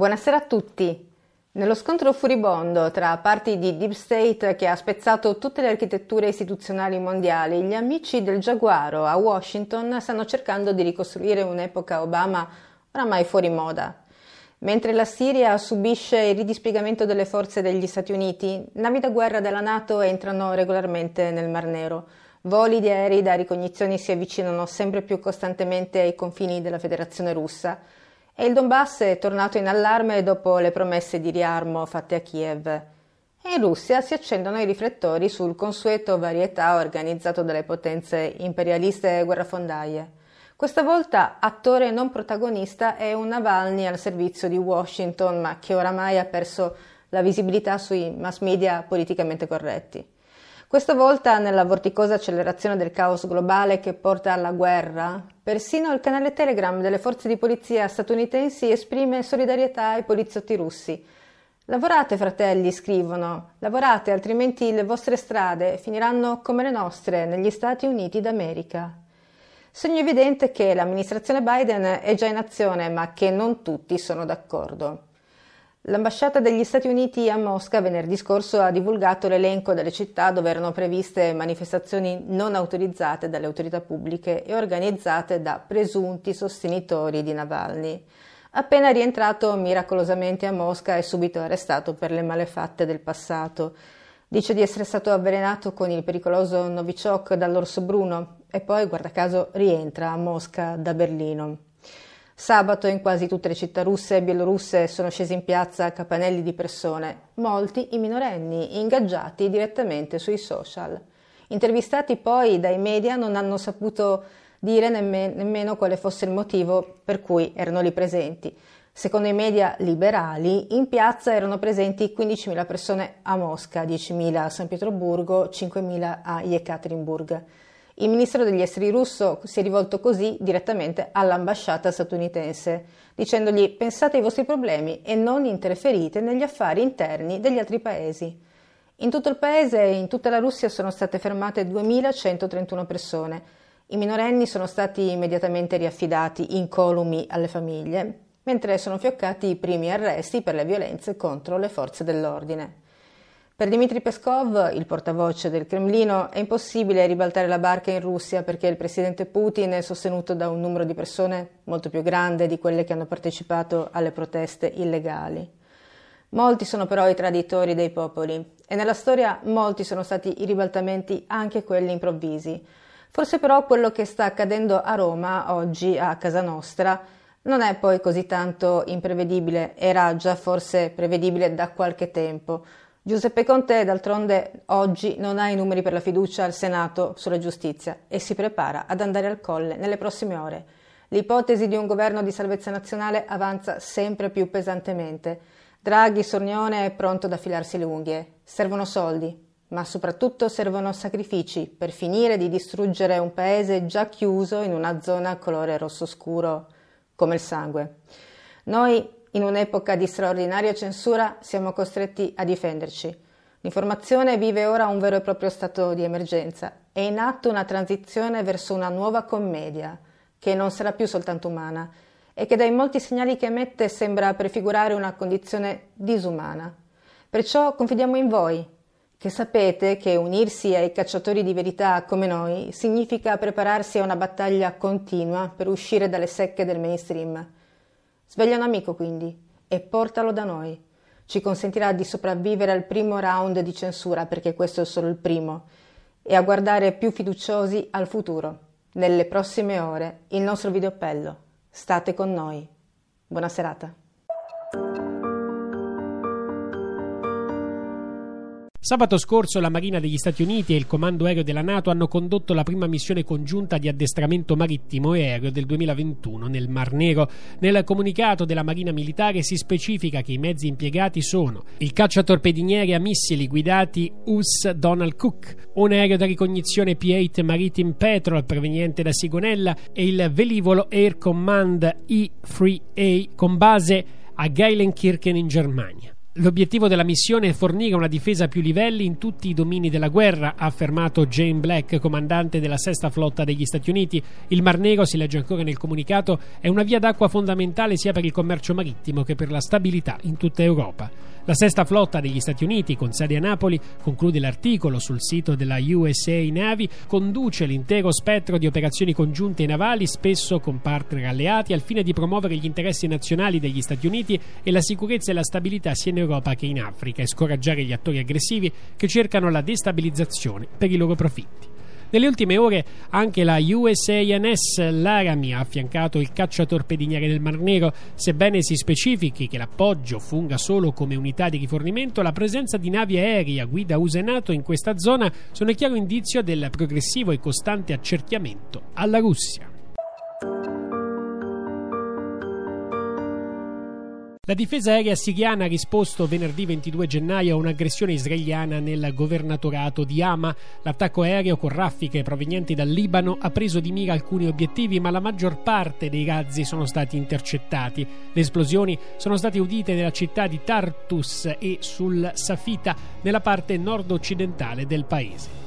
Buonasera a tutti. Nello scontro furibondo tra parti di Deep State che ha spezzato tutte le architetture istituzionali mondiali, gli amici del giaguaro a Washington stanno cercando di ricostruire un'epoca Obama oramai fuori moda. Mentre la Siria subisce il ridispiegamento delle forze degli Stati Uniti, navi da guerra della Nato entrano regolarmente nel Mar Nero. Voli di aerei da ricognizioni si avvicinano sempre più costantemente ai confini della Federazione russa e il Donbass è tornato in allarme dopo le promesse di riarmo fatte a Kiev. E in Russia si accendono i riflettori sul consueto varietà organizzato dalle potenze imperialiste e guerrafondaie. Questa volta attore non protagonista è un Navalny al servizio di Washington, ma che oramai ha perso la visibilità sui mass media politicamente corretti. Questa volta nella vorticosa accelerazione del caos globale che porta alla guerra, persino il canale Telegram delle forze di polizia statunitensi esprime solidarietà ai poliziotti russi. Lavorate, fratelli, scrivono, lavorate, altrimenti le vostre strade finiranno come le nostre negli Stati Uniti d'America. Segno evidente che l'amministrazione Biden è già in azione, ma che non tutti sono d'accordo. L'ambasciata degli Stati Uniti a Mosca venerdì scorso ha divulgato l'elenco delle città dove erano previste manifestazioni non autorizzate dalle autorità pubbliche e organizzate da presunti sostenitori di Navalny. Appena rientrato miracolosamente a Mosca è subito arrestato per le malefatte del passato. Dice di essere stato avvelenato con il pericoloso Novichok dall'orso bruno e poi, guarda caso, rientra a Mosca da Berlino. Sabato in quasi tutte le città russe e bielorusse sono scesi in piazza capanelli di persone, molti i minorenni, ingaggiati direttamente sui social. Intervistati poi dai media non hanno saputo dire nemme- nemmeno quale fosse il motivo per cui erano lì presenti. Secondo i media liberali, in piazza erano presenti 15.000 persone a Mosca, 10.000 a San Pietroburgo, 5.000 a Yekaterinburg. Il ministro degli esteri russo si è rivolto così direttamente all'ambasciata statunitense, dicendogli pensate ai vostri problemi e non interferite negli affari interni degli altri paesi. In tutto il paese e in tutta la Russia sono state fermate 2131 persone. I minorenni sono stati immediatamente riaffidati incolumi alle famiglie, mentre sono fioccati i primi arresti per le violenze contro le forze dell'ordine. Per Dmitry Peskov, il portavoce del Cremlino, è impossibile ribaltare la barca in Russia perché il presidente Putin è sostenuto da un numero di persone molto più grande di quelle che hanno partecipato alle proteste illegali. Molti sono però i traditori dei popoli e nella storia molti sono stati i ribaltamenti, anche quelli improvvisi. Forse però quello che sta accadendo a Roma oggi a casa nostra non è poi così tanto imprevedibile, era già forse prevedibile da qualche tempo Giuseppe Conte, d'altronde, oggi non ha i numeri per la fiducia al Senato sulla giustizia e si prepara ad andare al colle nelle prossime ore. L'ipotesi di un governo di salvezza nazionale avanza sempre più pesantemente. Draghi, Sornione è pronto ad affilarsi le unghie. Servono soldi, ma soprattutto servono sacrifici per finire di distruggere un paese già chiuso in una zona colore rosso scuro come il sangue. Noi in un'epoca di straordinaria censura siamo costretti a difenderci. L'informazione vive ora un vero e proprio stato di emergenza. È in atto una transizione verso una nuova commedia, che non sarà più soltanto umana e che dai molti segnali che emette sembra prefigurare una condizione disumana. Perciò confidiamo in voi, che sapete che unirsi ai cacciatori di verità come noi significa prepararsi a una battaglia continua per uscire dalle secche del mainstream. Sveglia un amico quindi e portalo da noi. Ci consentirà di sopravvivere al primo round di censura, perché questo è solo il primo, e a guardare più fiduciosi al futuro. Nelle prossime ore il nostro videoappello. State con noi. Buona serata. Sabato scorso la Marina degli Stati Uniti e il Comando Aereo della Nato hanno condotto la prima missione congiunta di addestramento marittimo e aereo del 2021 nel Mar Nero. Nel comunicato della Marina Militare si specifica che i mezzi impiegati sono il cacciatorpediniere a missili guidati US Donald Cook, un aereo da ricognizione P-8 Maritime Petrol proveniente da Sigonella e il velivolo Air Command E-3A con base a Geilenkirchen in Germania. L'obiettivo della missione è fornire una difesa a più livelli in tutti i domini della guerra, ha affermato Jane Black, comandante della sesta flotta degli Stati Uniti. Il Mar Nero, si legge ancora nel comunicato, è una via d'acqua fondamentale sia per il commercio marittimo che per la stabilità in tutta Europa. La sesta flotta degli Stati Uniti, con sede a Napoli, conclude l'articolo sul sito della USA Navy, conduce l'intero spettro di operazioni congiunte navali, spesso con partner alleati, al fine di promuovere gli interessi nazionali degli Stati Uniti e la sicurezza e la stabilità sia in Europa che in Africa e scoraggiare gli attori aggressivi che cercano la destabilizzazione per i loro profitti. Nelle ultime ore anche la USANS Laramie ha affiancato il cacciatorpediniere del Mar Nero. Sebbene si specifichi che l'appoggio funga solo come unità di rifornimento, la presenza di navi aeree a guida USA NATO in questa zona sono chiaro indizio del progressivo e costante accerchiamento alla Russia. La difesa aerea siriana ha risposto venerdì 22 gennaio a un'aggressione israeliana nel governatorato di Hama. L'attacco aereo con raffiche provenienti dal Libano ha preso di mira alcuni obiettivi, ma la maggior parte dei razzi sono stati intercettati. Le esplosioni sono state udite nella città di Tartus e sul Safita, nella parte nord-occidentale del paese.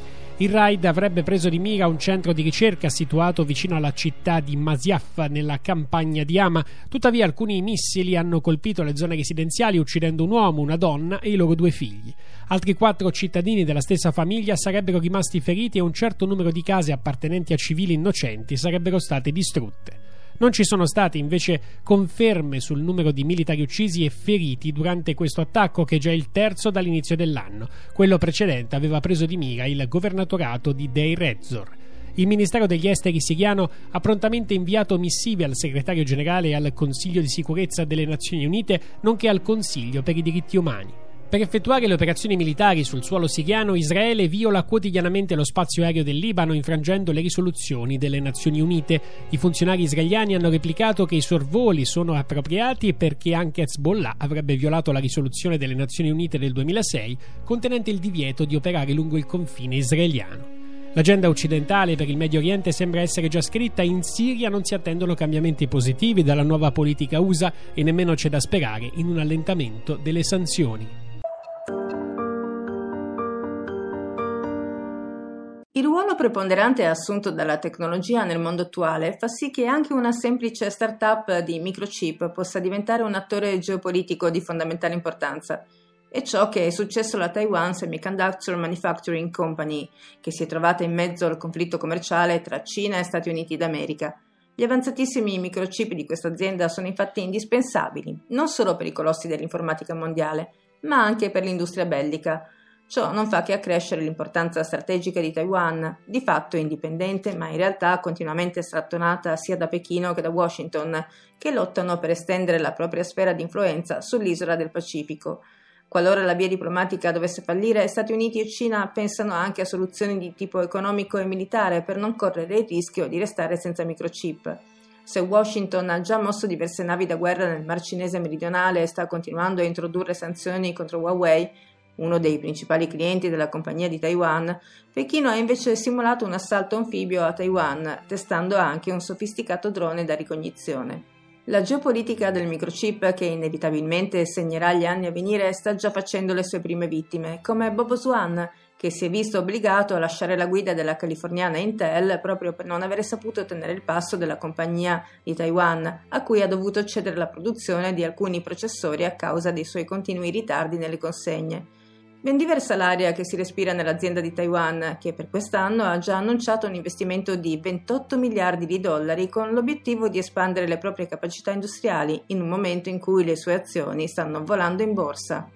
Il raid avrebbe preso di mira un centro di ricerca situato vicino alla città di Masyaf nella campagna di Hama. Tuttavia alcuni missili hanno colpito le zone residenziali uccidendo un uomo, una donna e i loro due figli. Altri quattro cittadini della stessa famiglia sarebbero rimasti feriti e un certo numero di case appartenenti a civili innocenti sarebbero state distrutte. Non ci sono state invece conferme sul numero di militari uccisi e feriti durante questo attacco, che è già il terzo dall'inizio dell'anno. Quello precedente aveva preso di mira il governatorato di Deir Ezzor. Il Ministero degli Esteri siriano ha prontamente inviato missive al segretario generale e al Consiglio di sicurezza delle Nazioni Unite, nonché al Consiglio per i diritti umani. Per effettuare le operazioni militari sul suolo siriano, Israele viola quotidianamente lo spazio aereo del Libano, infrangendo le risoluzioni delle Nazioni Unite. I funzionari israeliani hanno replicato che i sorvoli sono appropriati perché anche Hezbollah avrebbe violato la risoluzione delle Nazioni Unite del 2006 contenente il divieto di operare lungo il confine israeliano. L'agenda occidentale per il Medio Oriente sembra essere già scritta, in Siria non si attendono cambiamenti positivi dalla nuova politica USA e nemmeno c'è da sperare in un allentamento delle sanzioni. Il ruolo preponderante assunto dalla tecnologia nel mondo attuale fa sì che anche una semplice startup di microchip possa diventare un attore geopolitico di fondamentale importanza. È ciò che è successo alla Taiwan Semiconductor Manufacturing Company, che si è trovata in mezzo al conflitto commerciale tra Cina e Stati Uniti d'America. Gli avanzatissimi microchip di questa azienda sono infatti indispensabili, non solo per i colossi dell'informatica mondiale, ma anche per l'industria bellica Ciò non fa che accrescere l'importanza strategica di Taiwan, di fatto indipendente, ma in realtà continuamente strattonata sia da Pechino che da Washington, che lottano per estendere la propria sfera di influenza sull'isola del Pacifico. Qualora la via diplomatica dovesse fallire, Stati Uniti e Cina pensano anche a soluzioni di tipo economico e militare per non correre il rischio di restare senza microchip. Se Washington ha già mosso diverse navi da guerra nel Mar Cinese meridionale e sta continuando a introdurre sanzioni contro Huawei, uno dei principali clienti della compagnia di Taiwan, Pechino ha invece simulato un assalto anfibio a Taiwan, testando anche un sofisticato drone da ricognizione. La geopolitica del microchip, che inevitabilmente segnerà gli anni a venire, sta già facendo le sue prime vittime, come Bobo Swan, che si è visto obbligato a lasciare la guida della californiana Intel proprio per non aver saputo tenere il passo della compagnia di Taiwan, a cui ha dovuto cedere la produzione di alcuni processori a causa dei suoi continui ritardi nelle consegne. Ben diversa l'aria che si respira nell'azienda di Taiwan, che per quest'anno ha già annunciato un investimento di 28 miliardi di dollari con l'obiettivo di espandere le proprie capacità industriali in un momento in cui le sue azioni stanno volando in borsa.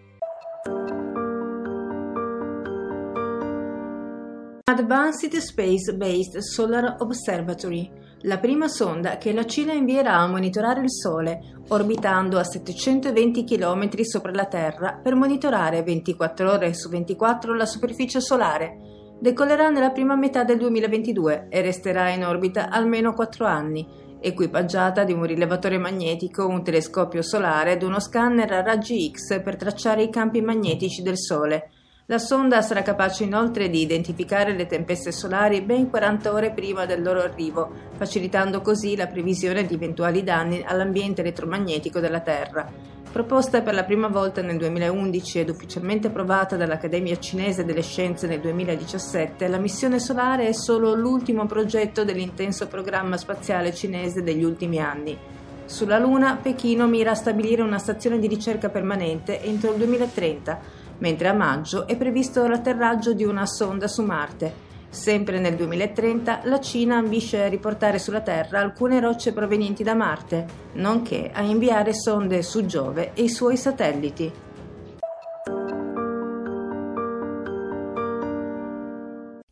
Advanced Space Based Solar Observatory la prima sonda che la Cina invierà a monitorare il Sole, orbitando a 720 km sopra la Terra per monitorare 24 ore su 24 la superficie solare. Decollerà nella prima metà del 2022 e resterà in orbita almeno 4 anni, equipaggiata di un rilevatore magnetico, un telescopio solare ed uno scanner a raggi X per tracciare i campi magnetici del Sole. La sonda sarà capace inoltre di identificare le tempeste solari ben 40 ore prima del loro arrivo, facilitando così la previsione di eventuali danni all'ambiente elettromagnetico della Terra. Proposta per la prima volta nel 2011 ed ufficialmente approvata dall'Accademia Cinese delle Scienze nel 2017, la missione solare è solo l'ultimo progetto dell'intenso programma spaziale cinese degli ultimi anni. Sulla Luna, Pechino mira a stabilire una stazione di ricerca permanente entro il 2030, mentre a maggio è previsto l'atterraggio di una sonda su Marte Sempre nel 2030 la Cina ambisce a riportare sulla Terra alcune rocce provenienti da Marte, nonché a inviare sonde su Giove e i suoi satelliti.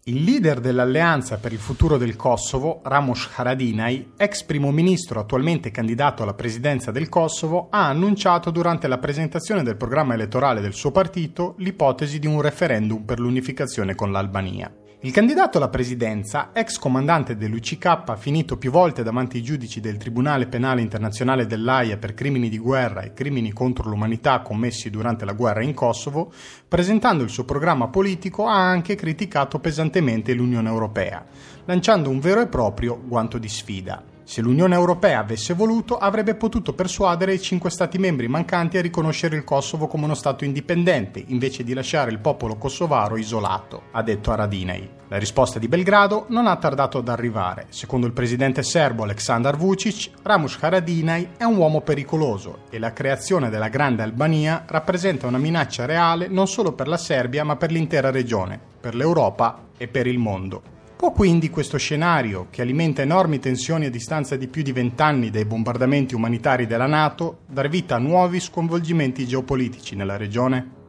Il leader dell'Alleanza per il futuro del Kosovo, Ramos Haradinaj, ex primo ministro attualmente candidato alla presidenza del Kosovo, ha annunciato durante la presentazione del programma elettorale del suo partito l'ipotesi di un referendum per l'unificazione con l'Albania. Il candidato alla presidenza, ex comandante dell'UCK, finito più volte davanti ai giudici del Tribunale Penale Internazionale dell'AIA per crimini di guerra e crimini contro l'umanità commessi durante la guerra in Kosovo, presentando il suo programma politico ha anche criticato pesantemente l'Unione Europea, lanciando un vero e proprio guanto di sfida. Se l'Unione Europea avesse voluto, avrebbe potuto persuadere i cinque Stati membri mancanti a riconoscere il Kosovo come uno Stato indipendente, invece di lasciare il popolo kosovaro isolato, ha detto Aradinei. La risposta di Belgrado non ha tardato ad arrivare. Secondo il presidente serbo Aleksandar Vucic, Ramush Haradinaj è un uomo pericoloso e la creazione della Grande Albania rappresenta una minaccia reale non solo per la Serbia ma per l'intera regione, per l'Europa e per il mondo. Può quindi questo scenario, che alimenta enormi tensioni a distanza di più di vent'anni dai bombardamenti umanitari della Nato, dar vita a nuovi sconvolgimenti geopolitici nella regione?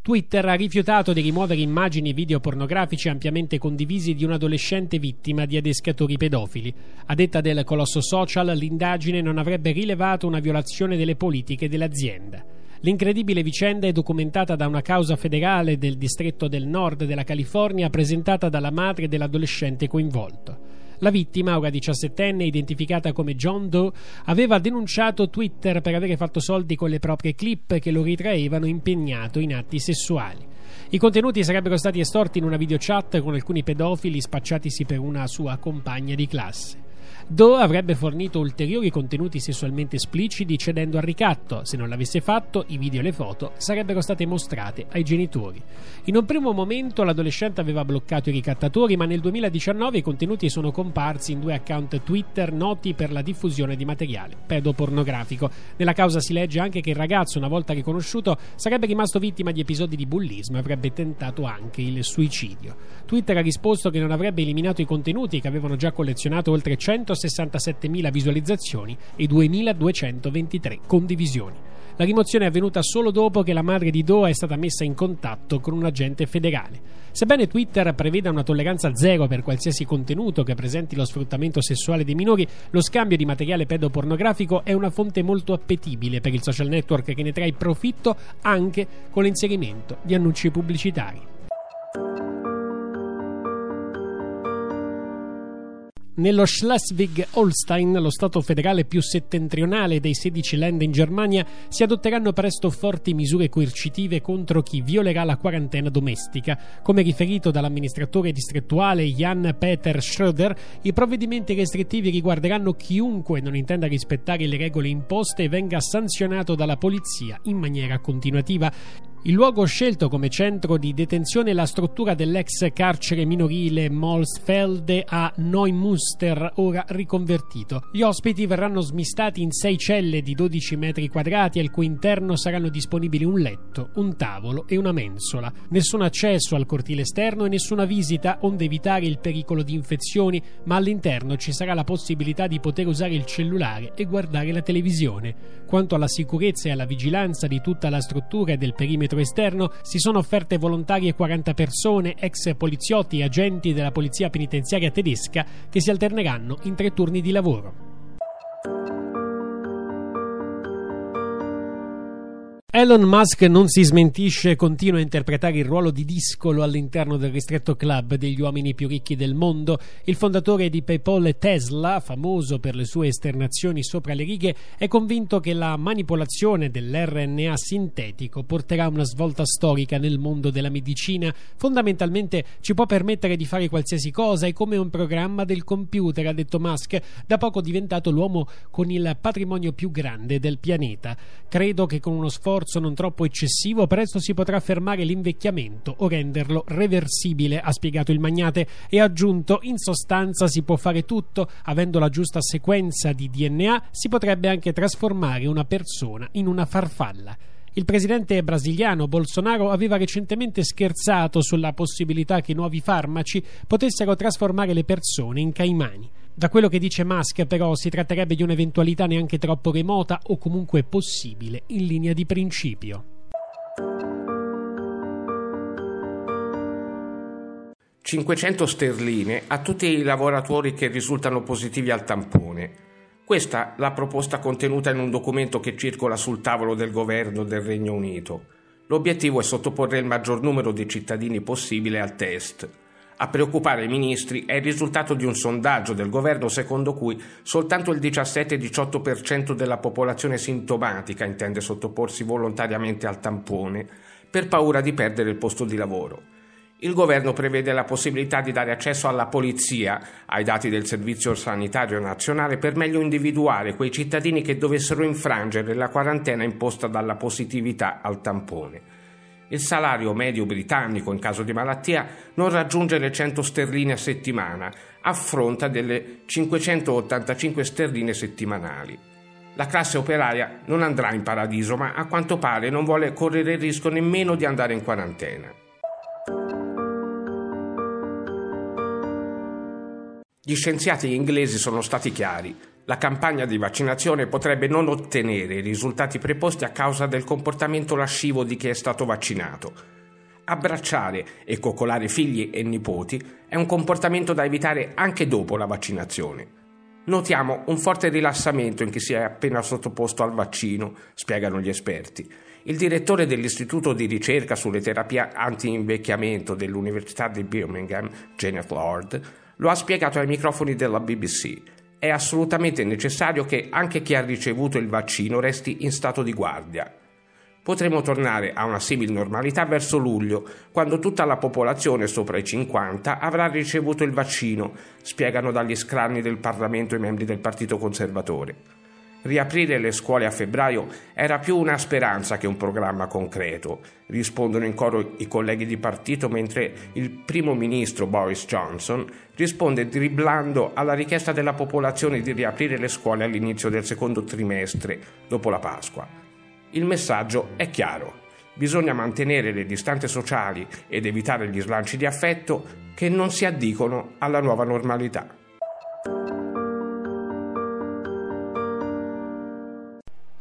Twitter ha rifiutato di rimuovere immagini e video pornografici ampiamente condivisi di un adolescente vittima di adescatori pedofili. A detta del colosso social, l'indagine non avrebbe rilevato una violazione delle politiche dell'azienda. L'incredibile vicenda è documentata da una causa federale del distretto del nord della California presentata dalla madre dell'adolescente coinvolto. La vittima, ora diciassettenne, identificata come John Doe, aveva denunciato Twitter per avere fatto soldi con le proprie clip che lo ritraevano impegnato in atti sessuali. I contenuti sarebbero stati estorti in una videochat con alcuni pedofili spacciatisi per una sua compagna di classe. Doe avrebbe fornito ulteriori contenuti sessualmente espliciti cedendo al ricatto. Se non l'avesse fatto, i video e le foto sarebbero state mostrate ai genitori. In un primo momento l'adolescente aveva bloccato i ricattatori, ma nel 2019 i contenuti sono comparsi in due account Twitter noti per la diffusione di materiale pedopornografico. Nella causa si legge anche che il ragazzo, una volta riconosciuto, sarebbe rimasto vittima di episodi di bullismo e avrebbe tentato anche il suicidio. Twitter ha risposto che non avrebbe eliminato i contenuti che avevano già collezionato oltre 100 167.000 visualizzazioni e 2.223 condivisioni. La rimozione è avvenuta solo dopo che la madre di Doha è stata messa in contatto con un agente federale. Sebbene Twitter preveda una tolleranza zero per qualsiasi contenuto che presenti lo sfruttamento sessuale dei minori, lo scambio di materiale pedopornografico è una fonte molto appetibile per il social network che ne trae profitto anche con l'inserimento di annunci pubblicitari. Nello Schleswig-Holstein, lo stato federale più settentrionale dei 16 land in Germania, si adotteranno presto forti misure coercitive contro chi violerà la quarantena domestica. Come riferito dall'amministratore distrettuale Jan Peter Schröder, i provvedimenti restrittivi riguarderanno chiunque non intenda rispettare le regole imposte e venga sanzionato dalla polizia in maniera continuativa. Il luogo scelto come centro di detenzione è la struttura dell'ex carcere minorile Molsfelde a Neumünster, ora riconvertito. Gli ospiti verranno smistati in sei celle di 12 metri quadrati, al cui interno saranno disponibili un letto, un tavolo e una mensola. Nessun accesso al cortile esterno e nessuna visita, onde evitare il pericolo di infezioni, ma all'interno ci sarà la possibilità di poter usare il cellulare e guardare la televisione. Quanto alla sicurezza e alla vigilanza di tutta la struttura e del perimetro esterno, si sono offerte volontarie 40 persone, ex poliziotti e agenti della polizia penitenziaria tedesca, che si alterneranno in tre turni di lavoro. Elon Musk non si smentisce e continua a interpretare il ruolo di discolo all'interno del ristretto club degli uomini più ricchi del mondo. Il fondatore di PayPal e Tesla, famoso per le sue esternazioni sopra le righe, è convinto che la manipolazione dell'RNA sintetico porterà una svolta storica nel mondo della medicina. Fondamentalmente ci può permettere di fare qualsiasi cosa, è come un programma del computer, ha detto Musk, da poco diventato l'uomo con il patrimonio più grande del pianeta. Credo che con uno sforzo sforzo non troppo eccessivo, presto si potrà fermare l'invecchiamento o renderlo reversibile, ha spiegato il magnate e ha aggiunto in sostanza si può fare tutto, avendo la giusta sequenza di DNA si potrebbe anche trasformare una persona in una farfalla. Il presidente brasiliano Bolsonaro aveva recentemente scherzato sulla possibilità che nuovi farmaci potessero trasformare le persone in caimani. Da quello che dice Musk, però, si tratterebbe di un'eventualità neanche troppo remota o comunque possibile in linea di principio. «500 sterline a tutti i lavoratori che risultano positivi al tampone. Questa la proposta contenuta in un documento che circola sul tavolo del governo del Regno Unito. L'obiettivo è sottoporre il maggior numero di cittadini possibile al test. A preoccupare i ministri è il risultato di un sondaggio del governo secondo cui soltanto il 17-18% della popolazione sintomatica intende sottoporsi volontariamente al tampone per paura di perdere il posto di lavoro. Il governo prevede la possibilità di dare accesso alla polizia ai dati del Servizio Sanitario Nazionale per meglio individuare quei cittadini che dovessero infrangere la quarantena imposta dalla positività al tampone. Il salario medio britannico in caso di malattia non raggiunge le 100 sterline a settimana, a fronte delle 585 sterline settimanali. La classe operaia non andrà in paradiso, ma a quanto pare non vuole correre il rischio nemmeno di andare in quarantena. Gli scienziati inglesi sono stati chiari la campagna di vaccinazione potrebbe non ottenere i risultati preposti a causa del comportamento lascivo di chi è stato vaccinato. Abbracciare e coccolare figli e nipoti è un comportamento da evitare anche dopo la vaccinazione. Notiamo un forte rilassamento in chi si è appena sottoposto al vaccino, spiegano gli esperti. Il direttore dell'Istituto di ricerca sulle terapie anti-invecchiamento dell'Università di Birmingham, Janet Lord, lo ha spiegato ai microfoni della BBC è assolutamente necessario che anche chi ha ricevuto il vaccino resti in stato di guardia. Potremo tornare a una simile normalità verso luglio, quando tutta la popolazione sopra i 50 avrà ricevuto il vaccino, spiegano dagli scranni del Parlamento i membri del Partito Conservatore. Riaprire le scuole a febbraio era più una speranza che un programma concreto, rispondono in coro i colleghi di partito, mentre il primo ministro Boris Johnson risponde dribblando alla richiesta della popolazione di riaprire le scuole all'inizio del secondo trimestre, dopo la Pasqua. Il messaggio è chiaro. Bisogna mantenere le distanze sociali ed evitare gli slanci di affetto che non si addicono alla nuova normalità.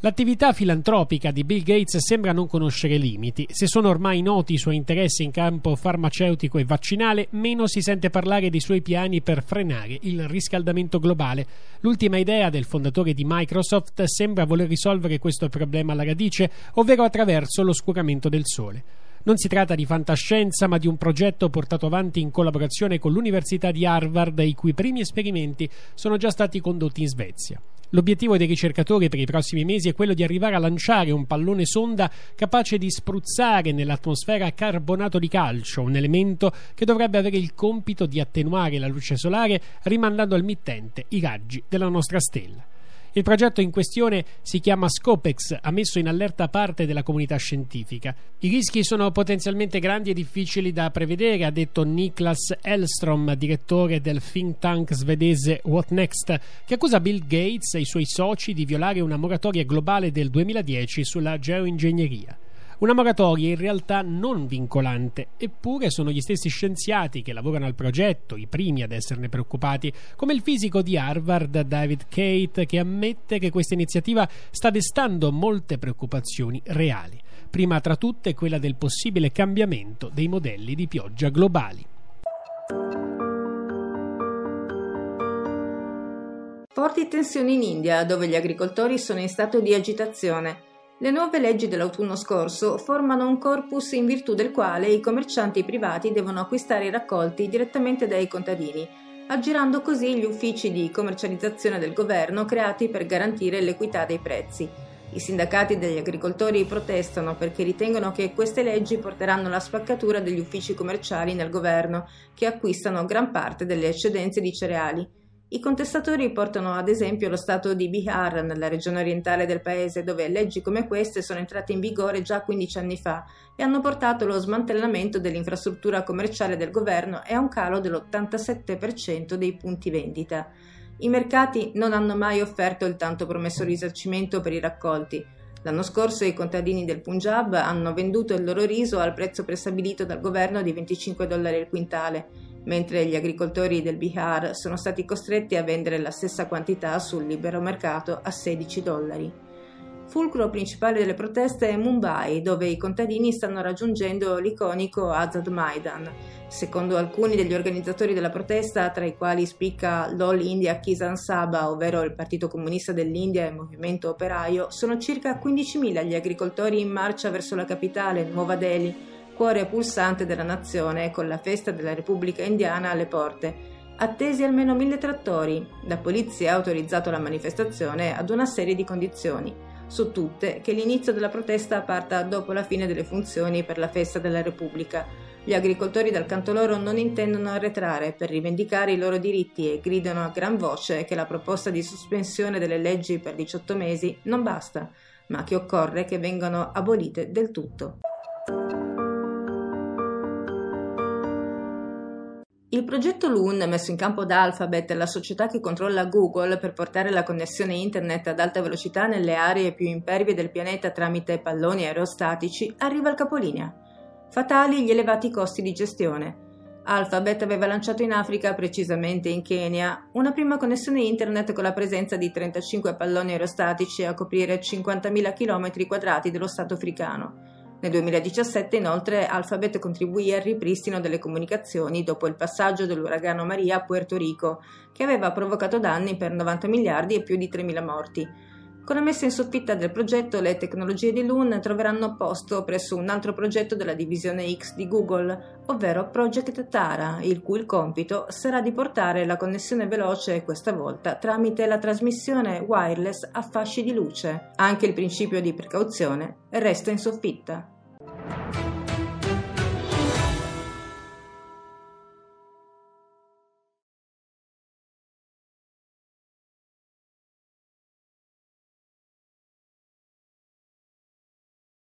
L'attività filantropica di Bill Gates sembra non conoscere limiti. Se sono ormai noti i suoi interessi in campo farmaceutico e vaccinale, meno si sente parlare dei suoi piani per frenare il riscaldamento globale. L'ultima idea del fondatore di Microsoft sembra voler risolvere questo problema alla radice, ovvero attraverso l'oscuramento del sole. Non si tratta di fantascienza, ma di un progetto portato avanti in collaborazione con l'Università di Harvard, i cui primi esperimenti sono già stati condotti in Svezia. L'obiettivo dei ricercatori per i prossimi mesi è quello di arrivare a lanciare un pallone sonda capace di spruzzare nell'atmosfera carbonato di calcio, un elemento che dovrebbe avere il compito di attenuare la luce solare rimandando al mittente i raggi della nostra stella. Il progetto in questione si chiama Scopex, ha messo in allerta parte della comunità scientifica. I rischi sono potenzialmente grandi e difficili da prevedere, ha detto Niklas Elstrom, direttore del think tank svedese What Next, che accusa Bill Gates e i suoi soci di violare una moratoria globale del 2010 sulla geoingegneria. Una moratoria in realtà non vincolante, eppure sono gli stessi scienziati che lavorano al progetto i primi ad esserne preoccupati, come il fisico di Harvard David Kate che ammette che questa iniziativa sta destando molte preoccupazioni reali, prima tra tutte quella del possibile cambiamento dei modelli di pioggia globali. Forti tensioni in India, dove gli agricoltori sono in stato di agitazione. Le nuove leggi dell'autunno scorso formano un corpus in virtù del quale i commercianti privati devono acquistare i raccolti direttamente dai contadini, aggirando così gli uffici di commercializzazione del governo creati per garantire l'equità dei prezzi. I sindacati degli agricoltori protestano perché ritengono che queste leggi porteranno alla spaccatura degli uffici commerciali nel governo, che acquistano gran parte delle eccedenze di cereali. I contestatori portano ad esempio lo stato di Bihar, nella regione orientale del paese, dove leggi come queste sono entrate in vigore già 15 anni fa e hanno portato allo smantellamento dell'infrastruttura commerciale del governo e a un calo dell'87% dei punti vendita. I mercati non hanno mai offerto il tanto promesso risarcimento per i raccolti. L'anno scorso i contadini del Punjab hanno venduto il loro riso al prezzo prestabilito dal governo di 25 dollari al quintale mentre gli agricoltori del Bihar sono stati costretti a vendere la stessa quantità sul libero mercato a 16 dollari. Fulcro principale delle proteste è Mumbai, dove i contadini stanno raggiungendo l'iconico Azad Maidan. Secondo alcuni degli organizzatori della protesta, tra i quali spicca l'All India Kisan Sabha, ovvero il Partito Comunista dell'India e il Movimento Operaio, sono circa 15.000 gli agricoltori in marcia verso la capitale, Nuova Delhi, cuore pulsante della nazione con la festa della Repubblica Indiana alle porte. Attesi almeno mille trattori, la polizia ha autorizzato la manifestazione ad una serie di condizioni, su tutte che l'inizio della protesta parta dopo la fine delle funzioni per la festa della Repubblica. Gli agricoltori dal canto loro non intendono arretrare per rivendicare i loro diritti e gridano a gran voce che la proposta di sospensione delle leggi per 18 mesi non basta, ma che occorre che vengano abolite del tutto. Il progetto Loon, messo in campo da Alphabet, la società che controlla Google per portare la connessione internet ad alta velocità nelle aree più impervie del pianeta tramite palloni aerostatici, arriva al capolinea. Fatali gli elevati costi di gestione. Alphabet aveva lanciato in Africa, precisamente in Kenya, una prima connessione internet con la presenza di 35 palloni aerostatici a coprire 50.000 km quadrati dello Stato africano. Nel 2017 inoltre Alphabet contribuì al ripristino delle comunicazioni dopo il passaggio dell'uragano Maria a Puerto Rico, che aveva provocato danni per 90 miliardi e più di 3.000 morti. Con la messa in soffitta del progetto, le tecnologie di Loon troveranno posto presso un altro progetto della divisione X di Google, ovvero Project Tara, il cui compito sarà di portare la connessione veloce, questa volta tramite la trasmissione wireless a fasci di luce. Anche il principio di precauzione resta in soffitta.